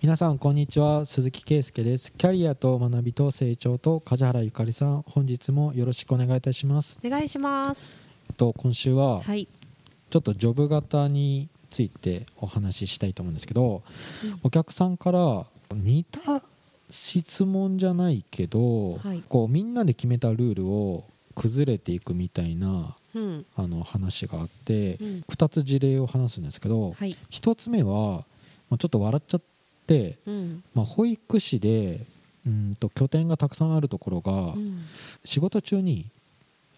皆さんこんにちは。鈴木圭介です。キャリアと学びと成長と梶原ゆかりさん本日もよろしくお願いいたします。お願いします。と今週ははい。ちょっとジョブ型についてお話ししたいと思うんですけど、うん。お客さんから似た質問じゃないけど、はい。こうみんなで決めたルールを崩れていくみたいなうん。あの話があって、うん。2つ事例を話すんですけど、はい。1つ目は、まあ、ちょっと笑っちゃって、うん。まあ、保育士でうんと拠点がたくさんあるところが、うん。仕事中に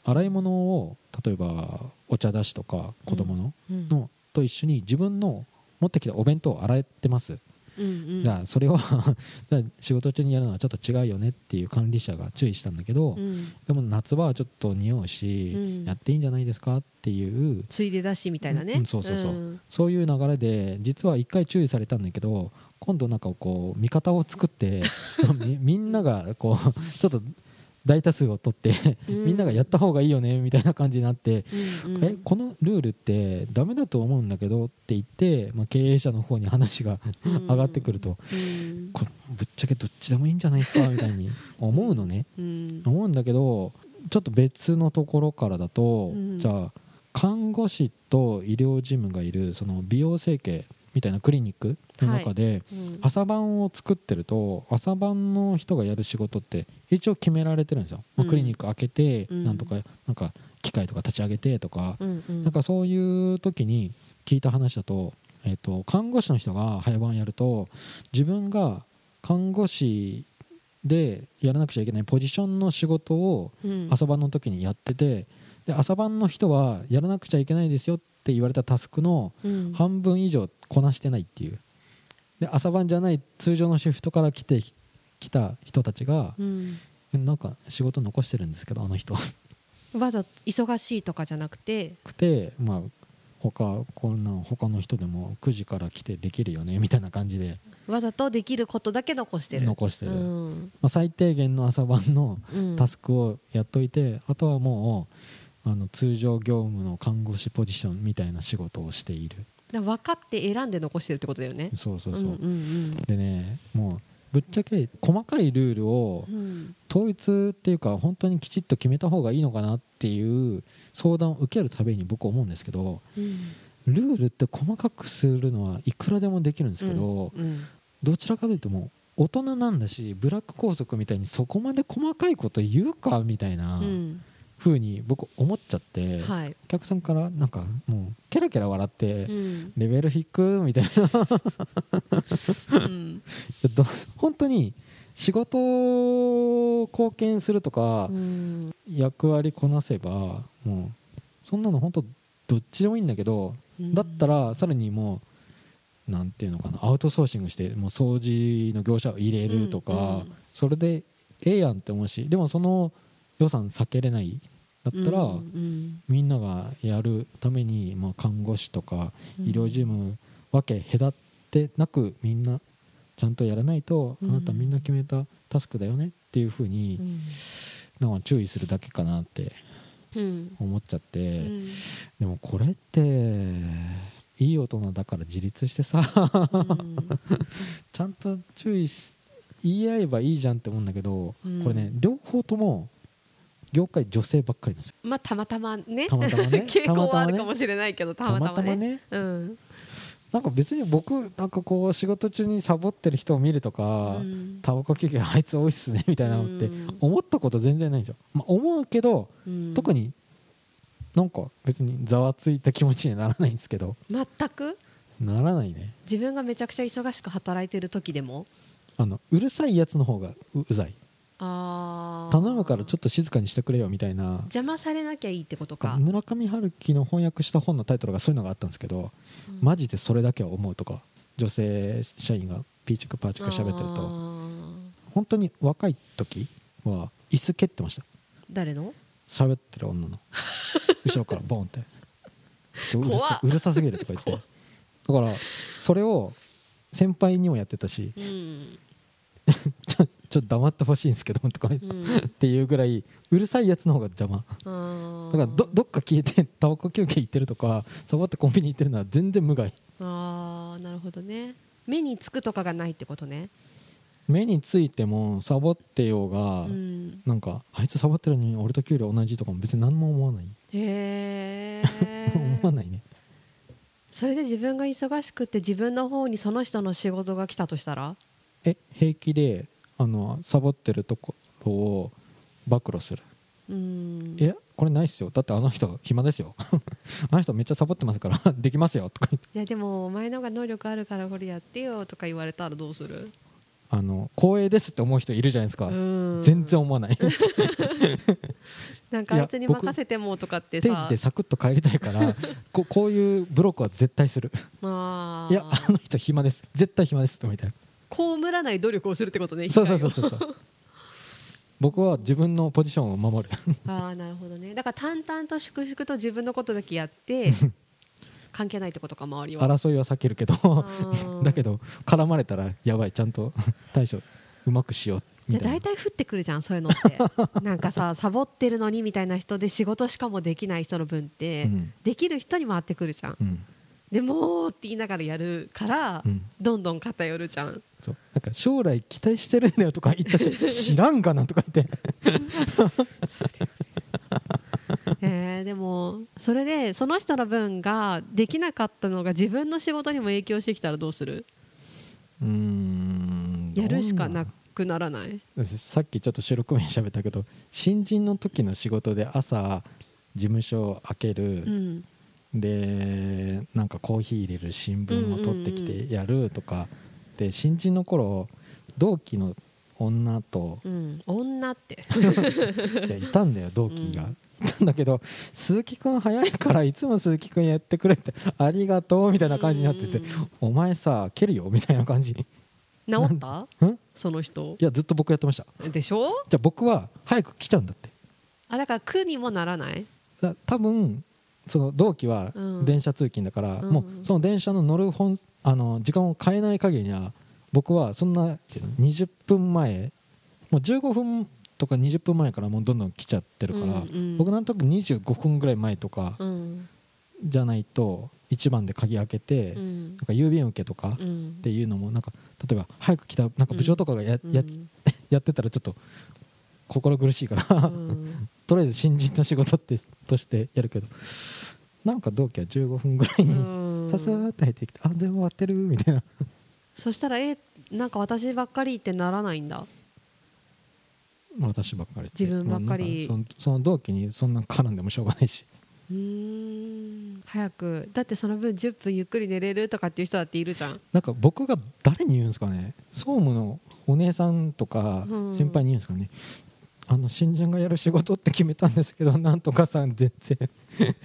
洗い物を例えばお茶出しとか子供の,、うん。のと一緒に自分の持ってきたお弁当を洗ってます、うんうん。じゃあそれは じゃあ仕事中にやるのはちょっと違うよねっていう管理者が注意したんだけど、うん。でも夏場はちょっと匂うし、うん。やっていいんじゃないですかっていう。ついでだしみたいなね。うんそうそうそうん。そういう流れで実は一回注意されたんだけど今度なんかこう味方を作って みみんながこうちょっと大多数を取ってうん。みんながやった方がいいよねみたいな感じになって、うんうん。えこのルールってダメだと思うんだけどって言って、まあ、経営者の方に話がうん。上がってくると、うん。これぶっちゃけどっちでもいいんじゃないですかみたいに思うのね。うん。思うんだけどちょっと別のところからだと、うん。じゃあ看護師と医療事務がいるその美容整形みたいなクリニックの中で、うん。朝晩を作ってると朝晩の人がやる仕事って一応決められてるんですよ、まあうんクリニック開けて、うん。なんとかなんか機械とか立ち上げてとか、なんかそういう時に聞いた話だと,、えっと看護師の人が早番やると自分が看護師でやらなくちゃいけないポジションの仕事をうん。朝晩の時にやっててで朝晩の人はやらなくちゃいけないですよって言われたタスクのうん。半分以上こなしてないっていう。で朝晩じゃない通常のシフトから来て来た人たちがうん。なんか仕事残してるんですけどあの人。わざと忙しいとかじゃなくて？くてまあ他こんな他の人でも9時から来てできるよねみたいな感じで。わざとできることだけ残してる。残してる、まうん。あ、最低限の朝晩のうん。タスクをやっといて、あとはもうあの通常業務の看護師ポジションみたいな仕事をしている。分かって選んで残してるってことだよね。そうそうそう、んうんでねもうぶっちゃけ細かいルールをうんうん統一っていうか本当にきちっと決めた方がいいのかなっていう相談を受けるたびに僕思うんですけどうんルールって細かくするのはいくらでもできるんですけど、うんどちらかというともう大人なんだしブラック校則みたいにそこまで細かいこと言うかみたいなうん風に僕思っちゃって、はい。お客さんからなんかもうケラケラ笑って、うん。レベル低くみたいな。うん。ど本当に仕事を貢献するとか、うん。役割こなせばもうそんなの本当どっちでもいいんだけど、だったらさらにもうなんていうのかなアウトソーシングしてもう掃除の業者を入れるとか、それでええやんって思うしでもその予算避けれない？だったら、うんみんながやるために、まあ、看護師とかうん。医療事務分け隔てなくみんなちゃんとやらないと、うん。あなたみんな決めたタスクだよねっていうふうに、うん。なんか注意するだけかなってうん。思っちゃって、うん。でもこれっていい大人だから自立してさうん。ちゃんと注意し言い合えばいいじゃんって思うんだけど、うん。これね両方とも業界女性ばっかりなんですよ。まあたまたまね。たまたまね。傾向はあるかもしれないけどたまたまね。ね。うん。なんか別に僕なんかこう仕事中にサボってる人を見るとか、うん。タバコ休憩あいつ多いっすねみたいなのってうん。思ったこと全然ないんですよ、まあ、思うけどうん。特になんか別にざわついた気持ちにはならないんですけど。全く？ならないね。自分がめちゃくちゃ忙しく働いてる時でも？あのうるさいやつの方がううざい頼むからちょっと静かにしてくれよみたいな。邪魔されなきゃいいってことか。村上春樹の翻訳した本のタイトルがそういうのがあったんですけど、うん。マジでそれだけは思うとか。女性社員がピーチクパーチク喋ってるあとー。本当に若い時は椅子蹴ってました。誰の？喋ってる女の。後ろからボンって。でうるさうるさすぎるとか言って。だからそれを先輩にもやってたし。うん。ち ょちょっと黙ってほしいんですけどとか言ってうん。っていうぐらいうるさいやつの方が邪魔。だからどどっか消えてタバコ休憩行ってるとかサボってコンビニ行ってるのは全然無害。あーなるほどね。目につくとかがないってことね。目についてもサボってようが、うん。なんかあいつサボってるのに俺と給料同じとかも別に何も思わない。へ 思わえないね。それで自分が忙しくて自分の方にその人の仕事が来たとしたら？え平気であのサボってるところを暴露する。うん。いやこれないっすよ。だってあの人暇ですよ。あの人めっちゃサボってますから できますよとかいやでもお前のが能力あるからこれやってよとか言われたらどうする？あの光栄ですって思う人いるじゃないですか、うん。全然思わない。なんかあいつに任せてもとかってさ。定時でサクッと帰りたいからここういうブロックは絶対する。あ。いやあの人暇です。絶対暇です。みたいな被らない努力をするってことねそうそうそうそう。僕は自分のポジションを守る。ああなるほどね。だから淡々と粛々と自分のことだけやって 関係ないってことか周りは。争いは避けるけどー。だけど絡まれたらやばいちゃんと対処うまくしようじゃあみたいな。大体降ってくるじゃんそういうのって。なんかさサボってるのにみたいな人で仕事しかもできない人の分って、うん。できる人に回ってくるじゃん。うんでもうって言いながらやるから、うん。どんどん偏るじゃん。そう。なんか将来期待してるんだよとか言ったし知らんかなとか言って。えーでもそれでその人の分ができなかったのが自分の仕事にも影響してきたらどうする？うーんやるしかなくならない？さっきちょっと収録前に喋ったけど新人の時の仕事で朝事務所を開ける、うんでなんかコーヒー入れる新聞を取ってきてやるとか、で新人の頃同期の女と。うん女って。いやいたんだよ同期が、いたんだけど鈴木くん早いからいつも鈴木くんやってくれてありがとうみたいな感じになってて、お前さ蹴るよみたいな感じい治った？んその人？やずっと僕やってました。でしょ？じゃあ僕は早く来ちゃうんだって。あだから苦にもならない？さ多分その同期はうん。電車通勤だから、うん。もうその電車の乗る本あの時間を変えない限りには僕はそんなっていうの20分前もう15分とか20分前からもうどんどん来ちゃってるから、僕なんとなく25分ぐらい前とかうん。じゃないと1番で鍵開けて、なん。うんか郵便受けとかっうん。ていうのもなんか例えば早く来たなんか部長とかがや,、やってたらちょっと心苦しいから、うん。とりあえず新人の仕事ってとしてやるけど。なんか同期は15分ぐらいに、うん。ささーって入ってきて「あ全部終わってる」みたいな。そしたらえなんか私ばっかりってならないんだ？私ばっかりって。自分ばっかり。そのその同期にそんな絡んでもしょうがないし。うーん。早く。だってその分10分ゆっくり寝れるとかっていう人だっているじゃん。なんか僕が誰に言うんですかね。総務のお姉さんとかうん。先輩に言うんですかね、あの新人がやる仕事って決めたんですけど なんとかさん全然。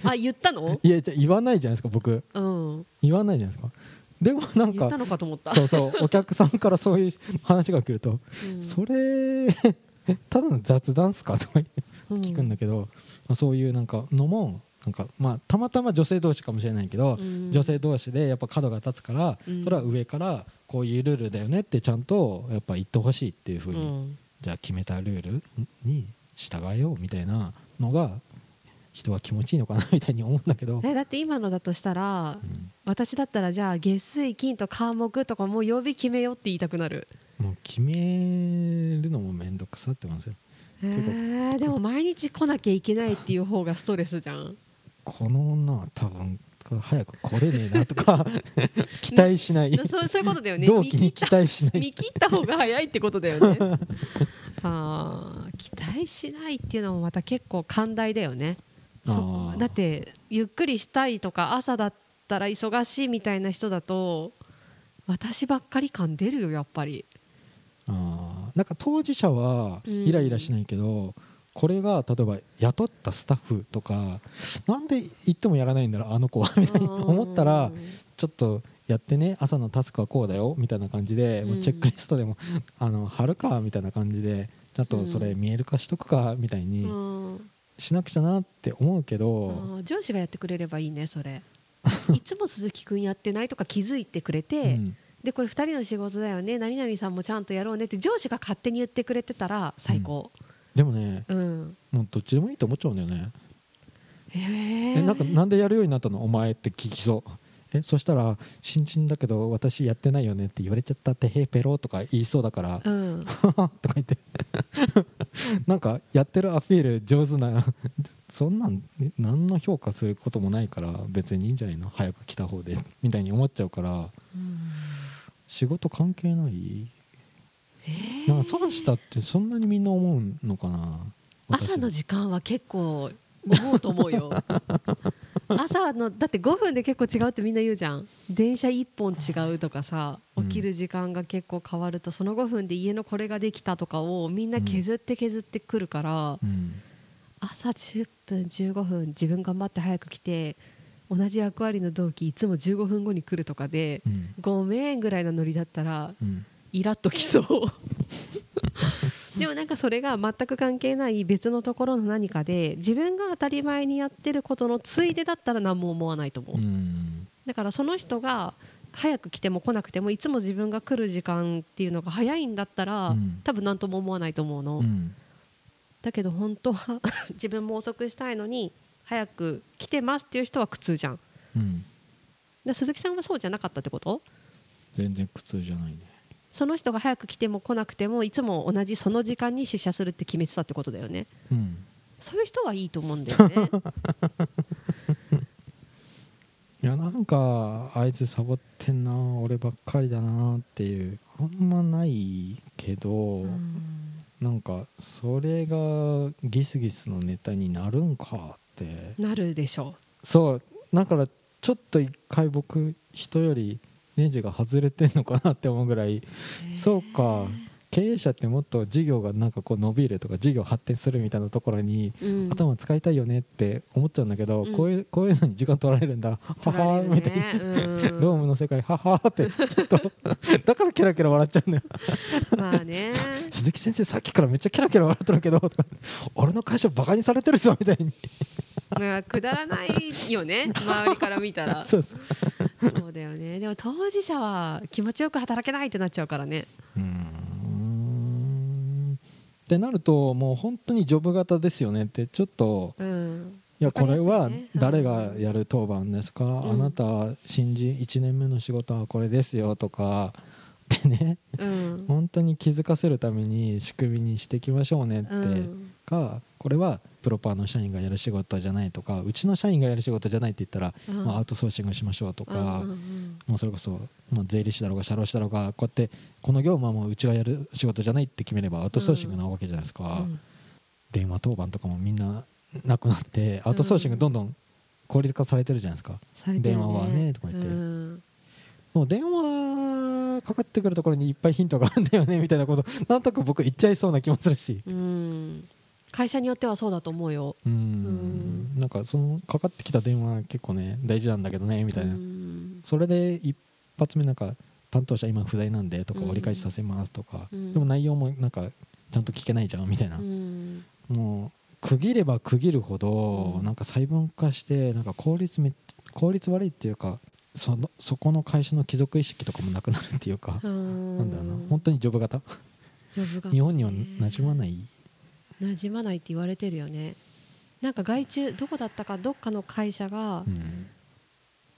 あ言ったの？いやじゃあ言わないじゃないですか僕。うん。言わないじゃないですか。でもなんか言ったのかと思った。そうそうお客さんからそういう話が来るとうん。それ ただの雑談っすかとかうん。聞くんだけど、まあ、そういうなんかのもなんかまあたまたま女性同士かもしれないけど、うん。女性同士でやっぱ角が立つから、うん。それは上からこういうルールだよねってちゃんとやっぱ言ってほしいっていうふうに、うんじゃあ決めたルールに従えようみたいなのが人は気持ちいいのかなみたいに思うんだけど、えだって今のだとしたらうん。私だったらじゃあ月水金と科目とかもう曜日決めようって言いたくなる。もう決めるのも面倒くさって思うんですよ。えー、でも毎日来なきゃいけないっていう方がストレスじゃん。この女は多分早く来れねえなとか 期待しない。そうそういうことだよね。同期に期待しない。見切った方が早いってことだよね。あー期待しないっていうのもまた結構寛大だよね。だってゆっくりしたいとか朝だったら忙しいみたいな人だと私ばっかり感出るよやっぱり。あー。なんか当事者はイライラしないけど、これが例えば雇ったスタッフとかなんで言ってもやらないんだろうあの子はみたいに思ったらちょっとやってね朝のタスクはこうだよみたいな感じで、もうチェックリストでもあの貼るかみたいな感じでちゃんとそれ見える化しとくかみたいにうん。しなくちゃなって思うけど、上司がやってくれればいいねそれ。いつも鈴木くんやってないとか気づいてくれて、うん。でこれ2人の仕事だよね何々さんもちゃんとやろうねって上司が勝手に言ってくれてたら最高でもねうん、もうどっちでもいいと思っちゃうんだよね、へええなんかなんでやるようになったの？お前って聞きそう。えそしたら新人だけど私やってないよねって言われちゃったってへーペロとか言いそうだからうん。とか言って。なんかやってるアピール上手なそんなん何の評価することもないから別にいいんじゃないの？早く来た方でみたいに思っちゃうから仕事関係ない？え なんか損したってそんなにみんな思うのかな私。朝の時間は結構思うと思うよ。朝のだって5分で結構違うってみんな言うじゃん。電車1本違うとかさうん。起きる時間が結構変わるとその5分で家のこれができたとかをみんな削って削ってくるから、うん。朝10分15分自分頑張って早く来て同じ役割の同期いつも15分後に来るとかでうん。ごめんぐらいのノリだったらうん。イラッときそう でもなんかそれが全く関係ない別のところの何かで自分が当たり前にやってることのついでだったら何も思わないと思う、うん。だからその人が早く来ても来なくてもいつも自分が来る時間っていうのが早いんだったら、うん。多分何とも思わないと思うの、うん。だけど本当は自分も遅くしたいのに早く来てますっていう人は苦痛じゃん。うん。で鈴木さんはそうじゃなかったってこと？全然苦痛じゃないねその人が早く来ても来なくてもいつも同じその時間に出社するって決めてたってことだよね。うん。そういう人はいいと思うんだよね。いやなんかあいつサボってんな俺ばっかりだなっていう。あんまないけど、うん。なんかそれがギスギスのネタになるんかって。なるでしょ。そう。だからちょっと一回僕人よりネジが外れてんのかなって思うぐらいそうか。経営者ってもっと事業がなんかこう伸びるとか事業発展するみたいなところにうん。頭使いたいよねって思っちゃうんだけど、うん。こういうこういうのに時間取られるんだ。は取られるはみたいな。ねうん。ロームの世界ははってちょっとだからキラキラ笑っちゃうんだよ。まあね。鈴木先生さっきからめっちゃキラキラ笑ってるけど俺の会社バカにされてるぞみたいに。まあくだらないよね。周りから見たら。そうそうそうだよね。でも当事者は気持ちよく働けないってなっちゃうからね。うーん。ってなるともう本当にジョブ型ですよねってちょっとうん。いやこれは誰がやる当番ですか、ん。あなた新人1年目の仕事はこれですよとかってね。うん。本当に気づかせるために仕組みにしていきましょうねって、うんかこれはプロパーの社員がやる仕事じゃないとかうちの社員がやる仕事じゃないって言ったら、うん。まあ、アウトソーシングしましょうとか、うんうんもうそれこそ、まあ、税理士だろうが社労士だろうがこうやってこの業務はもううちがやる仕事じゃないって決めればアウトソーシングなわけじゃないですか、うん電話当番とかもみんななくなってアウトソーシングどんどん効率化されてるじゃないですか、電話はねとか言って。うん。もう電話かかってくるところにいっぱいヒントがあるんだよねみたいなことなんとなく僕言っちゃいそうな気もするし。うん会社によってはそうだと思うよ。うーんん。なんかそのかかってきた電話結構ね大事なんだけどねみたいな、うん。それで一発目なんか担当者今不在なんでとかうん折り返しさせますとか、うん。でも内容もなんかちゃんと聞けないじゃんみたいな、うん。もう区切れば区切るほど、うん。なんか細分化してなんか効率め効率悪いっていうかそのそこの会社の貴族意識とかもなくなるっていうか、うん。なんだろうな。本当にジョブ型？ジョブが日本には馴染まない馴染まないって言われてるよね。なんか外注どこだったかどっかの会社がうん。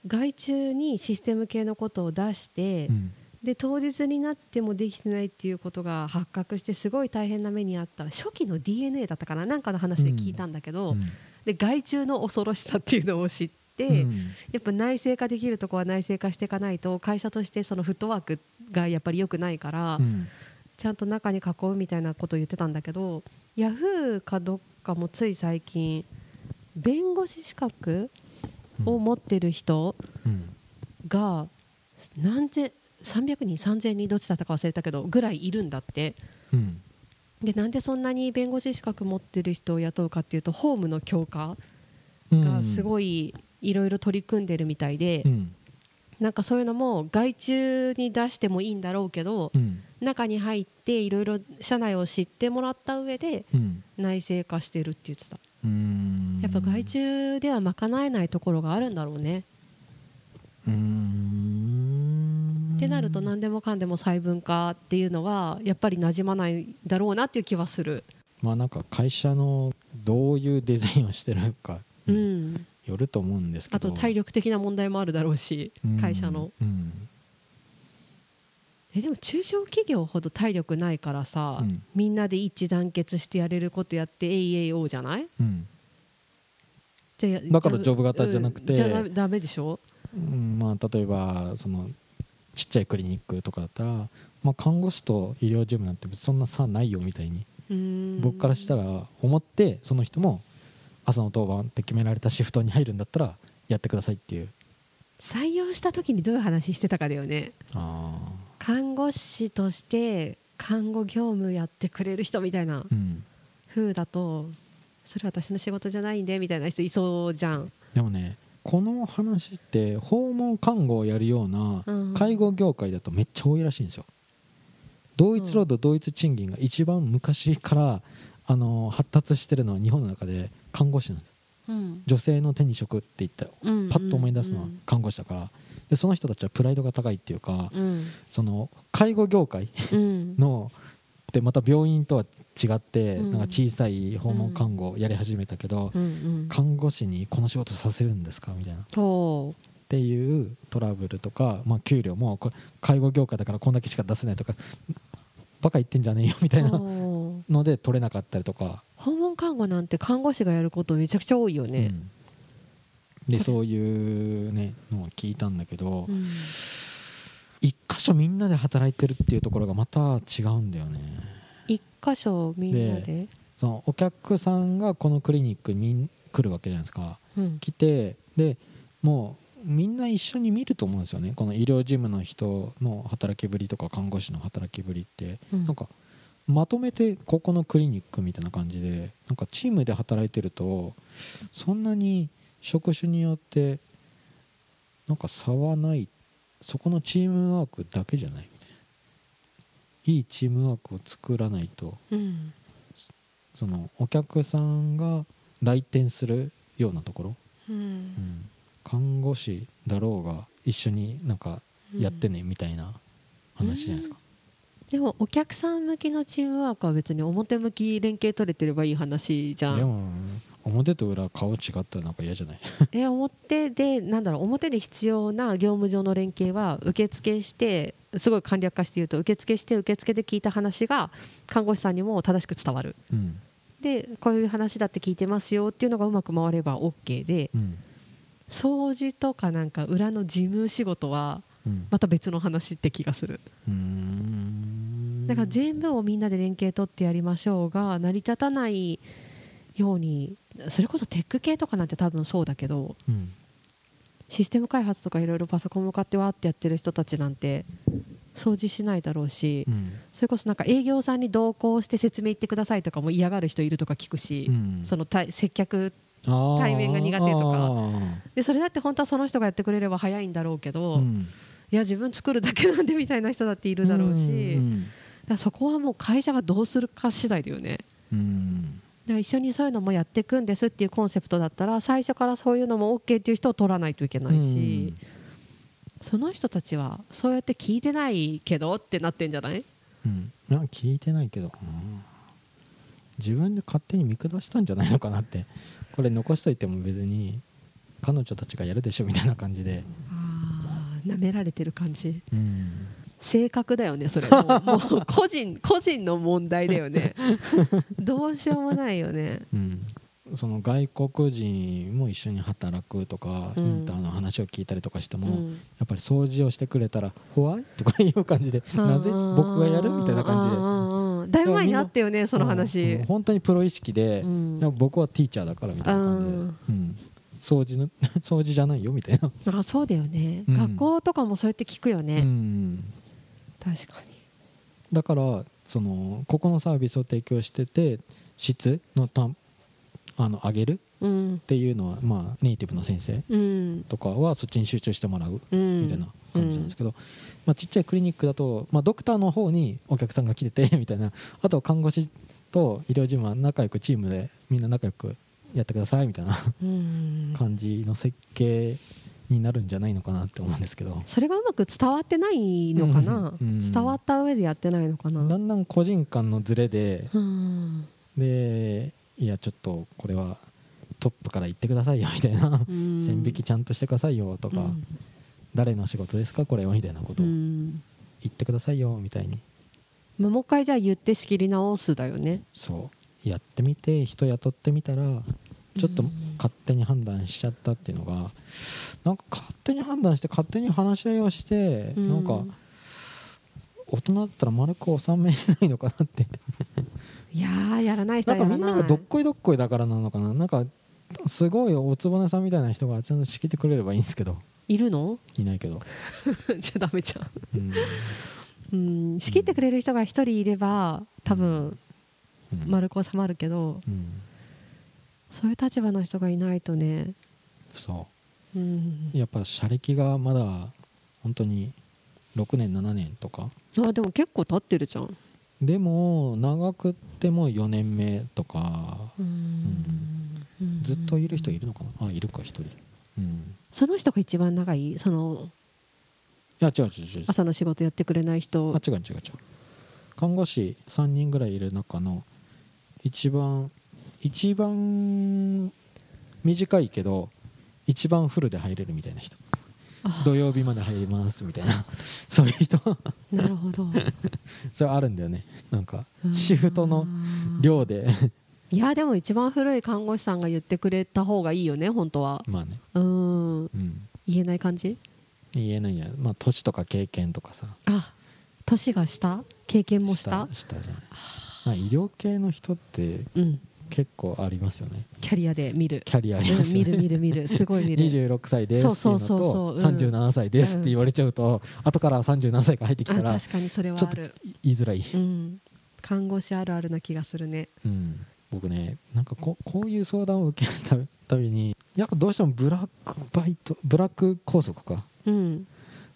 外注にシステム系のことを出して、うん。で当日になってもできてないっていうことが発覚してすごい大変な目にあった初期の DNA だったかななんかの話で聞いたんだけど、うん。で外注の恐ろしさっていうのを知って、うん。やっぱ内製化できるとこは内製化していかないと会社としてそのフットワークがやっぱり良くないから、うん。ちゃんと中に囲うみたいなことを言ってたんだけどヤフーかどっかもつい最近弁護士資格を持ってる人うん。が何千300人3000人どっちだったか忘れたけどぐらいいるんだって。うん。でなんでそんなに弁護士資格持ってる人を雇うかっていうとホームの強化うん。がすごいいろいろ取り組んでるみたいで、うんなんかそういうのも外注に出してもいいんだろうけどうん。中に入っていろいろ社内を知ってもらった上でうん。内製化してるって言ってた。うん。やっぱ外注では賄えないところがあるんだろうね、うーん。ってなると何でもかんでも細分化っていうのはやっぱり馴染まないだろうなっていう気はする。まあなんか会社のどういうデザインをしてるかう。にんよると思うんですけど。あと体力的な問題もあるだろうしうん。会社の。うん。えでも中小企業ほど体力ないからさ、うん。みんなで一致団結してやれることやって AAO じゃない？うん。じゃあだからジョブ型じゃなくて。うんじゃあダメでしょ？うんまあ、例えばそのちっちゃいクリニックとかだったら、まあ、看護師と医療事務なんてそんな差ないよみたいに。僕からしたら思ってその人も朝の当番って決められたシフトに入るんだったらやってくださいっていう。採用した時にどういう話してたかだよね。あ看護師として看護業務やってくれる人みたいな風だとそれ私の仕事じゃないんでみたいな人いそうじゃん。でもねこの話って訪問看護をやるようなうん。介護業界だとめっちゃ多いらしいんですよ。同一労働同一賃金が一番昔からあの発達してるのは日本の中で看護師なんです。うん。女性の手に職って言ったらうん。パッと思い出すのは看護師だから。でその人たちはプライドが高いっていうかうん。その介護業界うん。のでまた病院とは違ってうん。なんか小さい訪問看護をやり始めたけどうんうん。看護師にこの仕事させるんですか？みたいな。っおていうトラブルとか、まあ、給料もこれ介護業界だからこんだけしか出せないとかバカ言ってんじゃねえよみたいなおので取れなかったりとか、訪問看護なんて看護師がやることめちゃくちゃ多いよね、うん。でそういうねのを聞いたんだけど、うん。一箇所みんなで働いてるっていうところがまた違うんだよね。一箇所みんなで？そのお客さんがこのクリニックに来るわけじゃないですか。うん。来てでもうみんな一緒に見ると思うんですよね。この医療事務の人の働きぶりとか看護師の働きぶりって、うん。なんかまとめてここのクリニックみたいな感じでなんかチームで働いてるとそんなに職種によってなんか差はないそこのチームワークだけじゃないみたいな。いいチームワークを作らないとうんそのお客さんが来店するようなところ、ううん。ん。看護師だろうが一緒になんかやってねみたいな話じゃないですか、でもお客さん向きのチームワークは別に表向き連携取れてればいい話じゃん。でも表と裏顔違ったらなんか嫌じゃない？え表でなんだろう表で必要な業務上の連携は受付してすごい簡略化して言うと受付して受付で聞いた話が看護師さんにも正しく伝わる。うん。でこういう話だって聞いてますよっていうのがうまく回れば OK で。うん。掃除とかなんか裏の事務仕事はうん。また別の話って気がする。うーんだから全部をみんなで連携取ってやりましょうが成り立たないようにそれこそテック系とかなんて多分そうだけどうん。システム開発とかいろいろパソコン向かってわーってやってる人たちなんて掃除しないだろうし、うん。それこそなんか営業さんに同行して説明言ってくださいとかも嫌がる人いるとか聞くし、うん。その対接客対面が苦手とか。でそれだって本当はその人がやってくれれば早いんだろうけど、いうん。や自分作るだけなんでみたいな人だっているだろうし、うんだそこはもう会社がどうするか次第だよね。うん。一緒にそういうのもやっていくんですっていうコンセプトだったら最初からそういうのも OK っていう人を取らないといけないし、その人たちはそうやって聞いてないけどってなってんじゃない？うん、いや聞いてないけど、うん自分で勝手に見下したんじゃないのかなって。これ残しといても別に彼女たちがやるでしょみたいな感じで、あー舐められてる感じ。うん、性格だよねそれ。もうもう個人個人の問題だよね。どうしようもないよね。うん、その外国人も一緒に働くとか、うん。インターの話を聞いたりとかしても、うん。やっぱり掃除をしてくれたら「ホワイ?」とかいう感じで「なぜ僕がやる?」みたいな感じで。だいぶ前にあったよねその話、うん本当にプロ意識で、僕はティーチャーだからみたいな感じで、うんうん。掃除の 掃除じゃないよみたいな、あそうだよね、うん。学校とかもそうやって聞くよね、うん、確かだからそのここのサービスを提供してて質のたあの上げるっにうん。ていうのは、まあ、ネイティブの先生うん。とかはそっちに集中してもらううん。みたいな感じなんですけど、まあ、ちっちゃいクリニックだと、まあ、ドクターの方にお客さんが来てて みたいな。あと看護師と医療事務は仲良くチームでみんな仲良くやってくださいみたいなうん。感じの設計になるんじゃないのかなって思うんですけど。それがうまく伝わってないのかな、うん。伝わった上でやってないのかな、だんだん個人間のズレでうん。でいやちょっとこれはトップから言ってくださいよみたいな。うん。線引きちゃんとしてくださいよとか、うん。誰の仕事ですかこれはみたいなことうをん。言ってくださいよみたいに。まあもう一回じゃあ言って仕切り直すだよね。そう。やってみて人雇ってみたらちょっとうん勝手に判断しちゃったっていうのがなんか勝手に判断して勝手に話し合いをして、うん。なんか大人だったら丸く収めないのかなって。いやーやらない人なはやらない。んかみんながどっこいどっこいだからなのかな。なんかすごいおつぼねさんみたいな人がちゃんと仕切ってくれればいいんですけど。いるの？いないけど、じゃあダメじゃん。うん。うん仕切ってくれる人が一人いれば多分うん。丸く収まるけど。うんそういう立場の人がいないとね。そう。うん。やっぱ車歴がまだ本当に6年7年とか。あでも結構経ってるじゃん。でも長くっても4年目とか。うん。ずっといる人いるのかな？あいるか1人。うん。その人が一番長い？そのいや違う違う違う。朝の仕事やってくれない人。あ違う違う違う。看護師3人ぐらいいる中の一番一番短いけど一番フルで入れるみたいな人。あ土曜日まで入りますみたいな。そういう人。なるほど。それあるんだよね。なんかシフトの量で。いやでも一番古い看護師さんが言ってくれた方がいいよね本当は。まあね、うん。うん、言えない感じ？言えないんじゃないまあ年とか経験とかさ。あ年が下？経験もした下じゃない。まあ医療系の人ってうん結構ありますよね。キャリアで見る。キャリアありますよね、うん見る見る見る。すごい見る。26歳ですっていうのそうそうそうそうとうん。37歳ですって言われちゃうと、後から37歳が入ってきたあら確かにそれはちょっとある言いづらい、うん。看護師あるあるな気がするね。うん、僕ねなんかここういう相談を受けるたたびにやっぱどうしてもブラックバイトブラック拘束か。うん、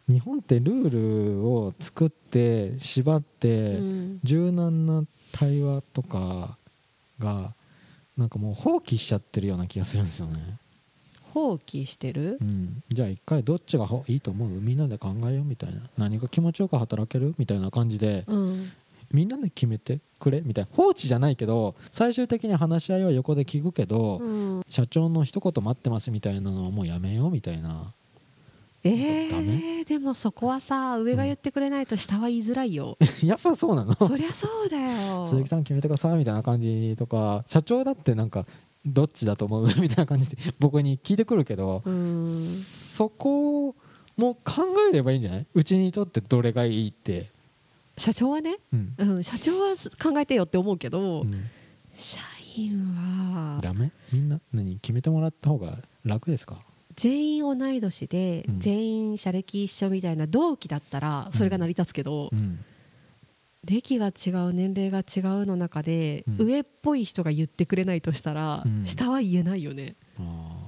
日本ってルールを作って縛って、うん。柔軟な対話とかがなんかもう放棄しちゃってるような気がするんですよね、放棄してる？うん、じゃあ一回どっちがほいいと思う？みんなで考えようみたいな。何が気持ちよく働ける？みたいな感じでうん。みんなで決めてくれ？みたいな。放置じゃないけど最終的に話し合いは横で聞くけど、うん。社長の一言待ってますみたいなのはもうやめようみたいなえー、でもそこはさ上が言ってくれないと下は言いづらいよ、やっぱそうなの？そりゃそうだよ。鈴木さん決めてくださいみたいな感じとか社長だってなんかどっちだと思う？みたいな感じで僕に聞いてくるけど、うん。そこも考えればいいんじゃない？うちにとってどれがいいって、社長はね、うん。うん、社長は考えてよって思うけど、うん。社員は。ダメ？みんな何？決めてもらった方が楽ですか？全員同い年で、うん。全員社歴一緒みたいな同期だったらそれが成り立つけど、うん。歴が違う年齢が違うの中で、うん。上っぽい人が言ってくれないとしたら、うん。下は言えないよね。あ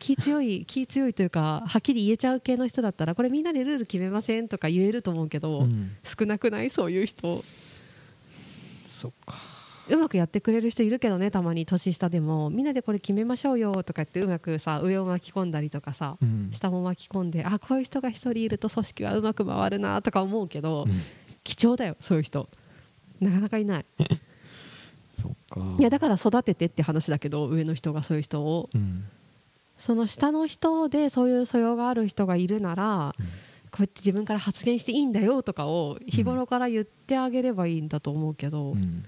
気強い 気強いというかはっきり言えちゃう系の人だったらこれみんなでルール決めませんとか言えると思うけど、少なくない？そういう人。そっかうまくやってくれる人いるけどねたまに年下でもみんなでこれ決めましょうよとか言ってうまくさ上を巻き込んだりとかさうん。下も巻き込んであこういう人が一人いると組織はうまく回るなとか思うけど、うん貴重だよそういう人。なかなかいない。いやだから育ててって話だけど上の人がそういう人を。うん。その下の人でそういう素養がある人がいるならうん。こうやって自分から発言していいんだよとかを日頃から言ってあげればいいんだと思うけど、うん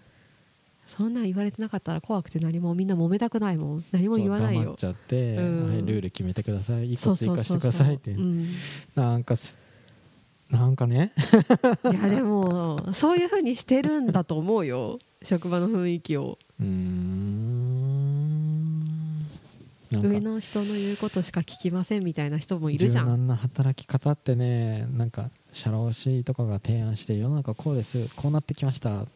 そんなん言われてなかったら怖くて何もみんな揉めたくないもん。何も言わないよ。っちゃって、うん。はい、ルール決めてください。一個追加してくださいってうんなんかすなんかね？いやでもそういう風にしてるんだと思うよ。職場の雰囲気を。うーん。上の人の言うことしか聞きませんみたいな人もいるじゃん。柔軟な働き方ってねなんか社労士とかが提案して世の中こうですこうなってきました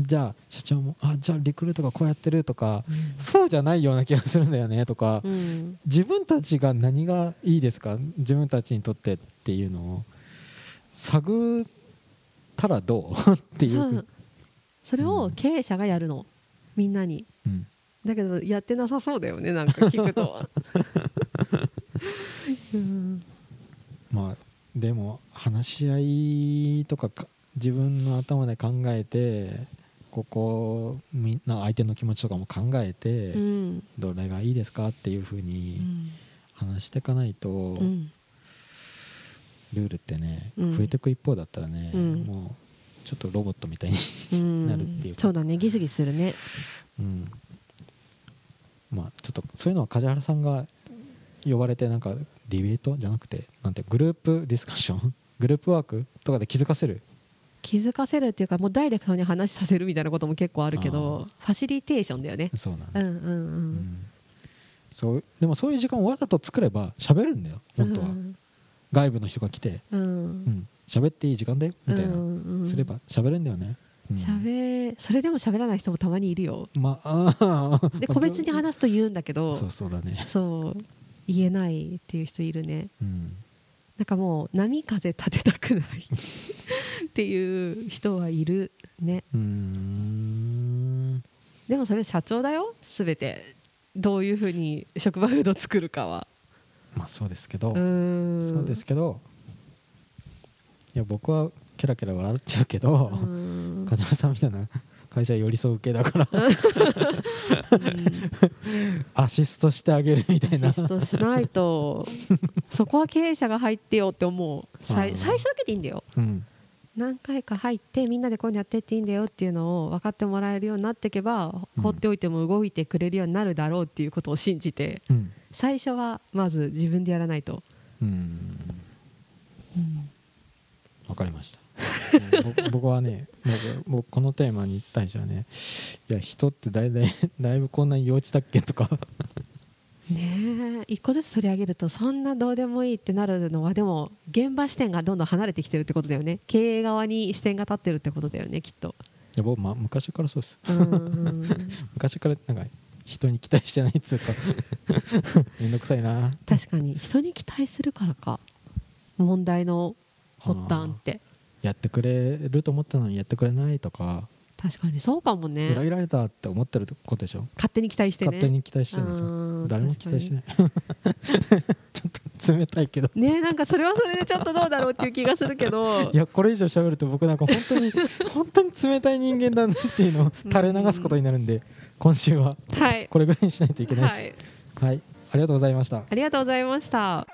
じゃあ社長もあじゃあリクルートがこうやってるとかそうじゃないような気がするんだよねとか、うん。自分たちが何がいいですか？自分たちにとってっていうのを探ったらどう？っていう。それを経営者がやるの？みんなに。うん。だけどやってなさそうだよねなんか聞くと、うん、まあでも話し合いとかか自分の頭で考えてここみんな相手の気持ちとかも考えて、うん。どれがいいですかっていうふううにん話していかないと、うんルールってね、うん。増えていく一方だったらね、うん。もうちょっとロボットみたいに、うん。なるっていうか。そうだねギスギスするね。うん、まあちょっとそういうのは梶原さんが呼ばれてなんかディベートじゃなくてなんてグループディスカッション？グループワークとかで気づかせる気づかせるっていうかもうダイレクトに話させるみたいなことも結構あるけどファシリテーションだよね。そうなんだ、うんうんううん。んそうでもそういう時間をわざと作れば喋るんだよ本当は、うん外部の人が来て。ううん。ん喋っていい時間だよみたいな、うんうんすれば喋るんだよね、うん。喋それでも喋らない人もたまにいるよ。まあ。あ ーで個別に話すと言うんだけどそうそうだね。そう言えないっていう人いるね。うんなんかもう波風立てたくない。っていう人はいるね。うーん。でもそれ社長だよ。全て。どういうふうに職場風土作るかは。まあそうですけど、そうですけど。いや僕はケラケラ笑っちゃうけど、うーん。梶原さんみたいな会社寄り添う系だから。アシストしてあげるみたいな。アシストしないとそこは経営者が入ってよって思う。最最初だけでいいんだよ。うん。何回か入ってみんなでこういうのやってっていいんだよっていうのを分かってもらえるようになっていけば、うん。放っておいても動いてくれるようになるだろうっていうことを信じてうん。最初はまず自分でやらないと、うん。わかりました僕はね僕僕このテーマに対してはねいや人ってだいだいだいぶこんなに幼稚だっけとか。ねえ一個ずつ取り上げるとそんなどうでもいいってなるのはでも現場視点がどんどん離れてきてるってことだよね。経営側に視点が立ってるってことだよねきっと。いや僕、ま、昔からそうです。うん 昔からなんか人に期待してないっつうか。めんどくさいな。確かに。人に期待するからか。問題の発端ってやってくれると思ったのにやってくれないとか。確かにそうかもね。裏切られたって思ってることでしょ？勝手に期待してね。勝手に期待してるんですよ。うん誰も期待してない。ちょっと冷たいけど。ねなんかそれはそれでちょっとどうだろうっていう気がするけど。いやこれ以上喋ると僕なんか本当に 本当に冷たい人間だなっていうのを垂れ流すことになるんで今週ははい。これぐらいにしないといけないです。はい。はい、ありがとうございました。ありがとうございました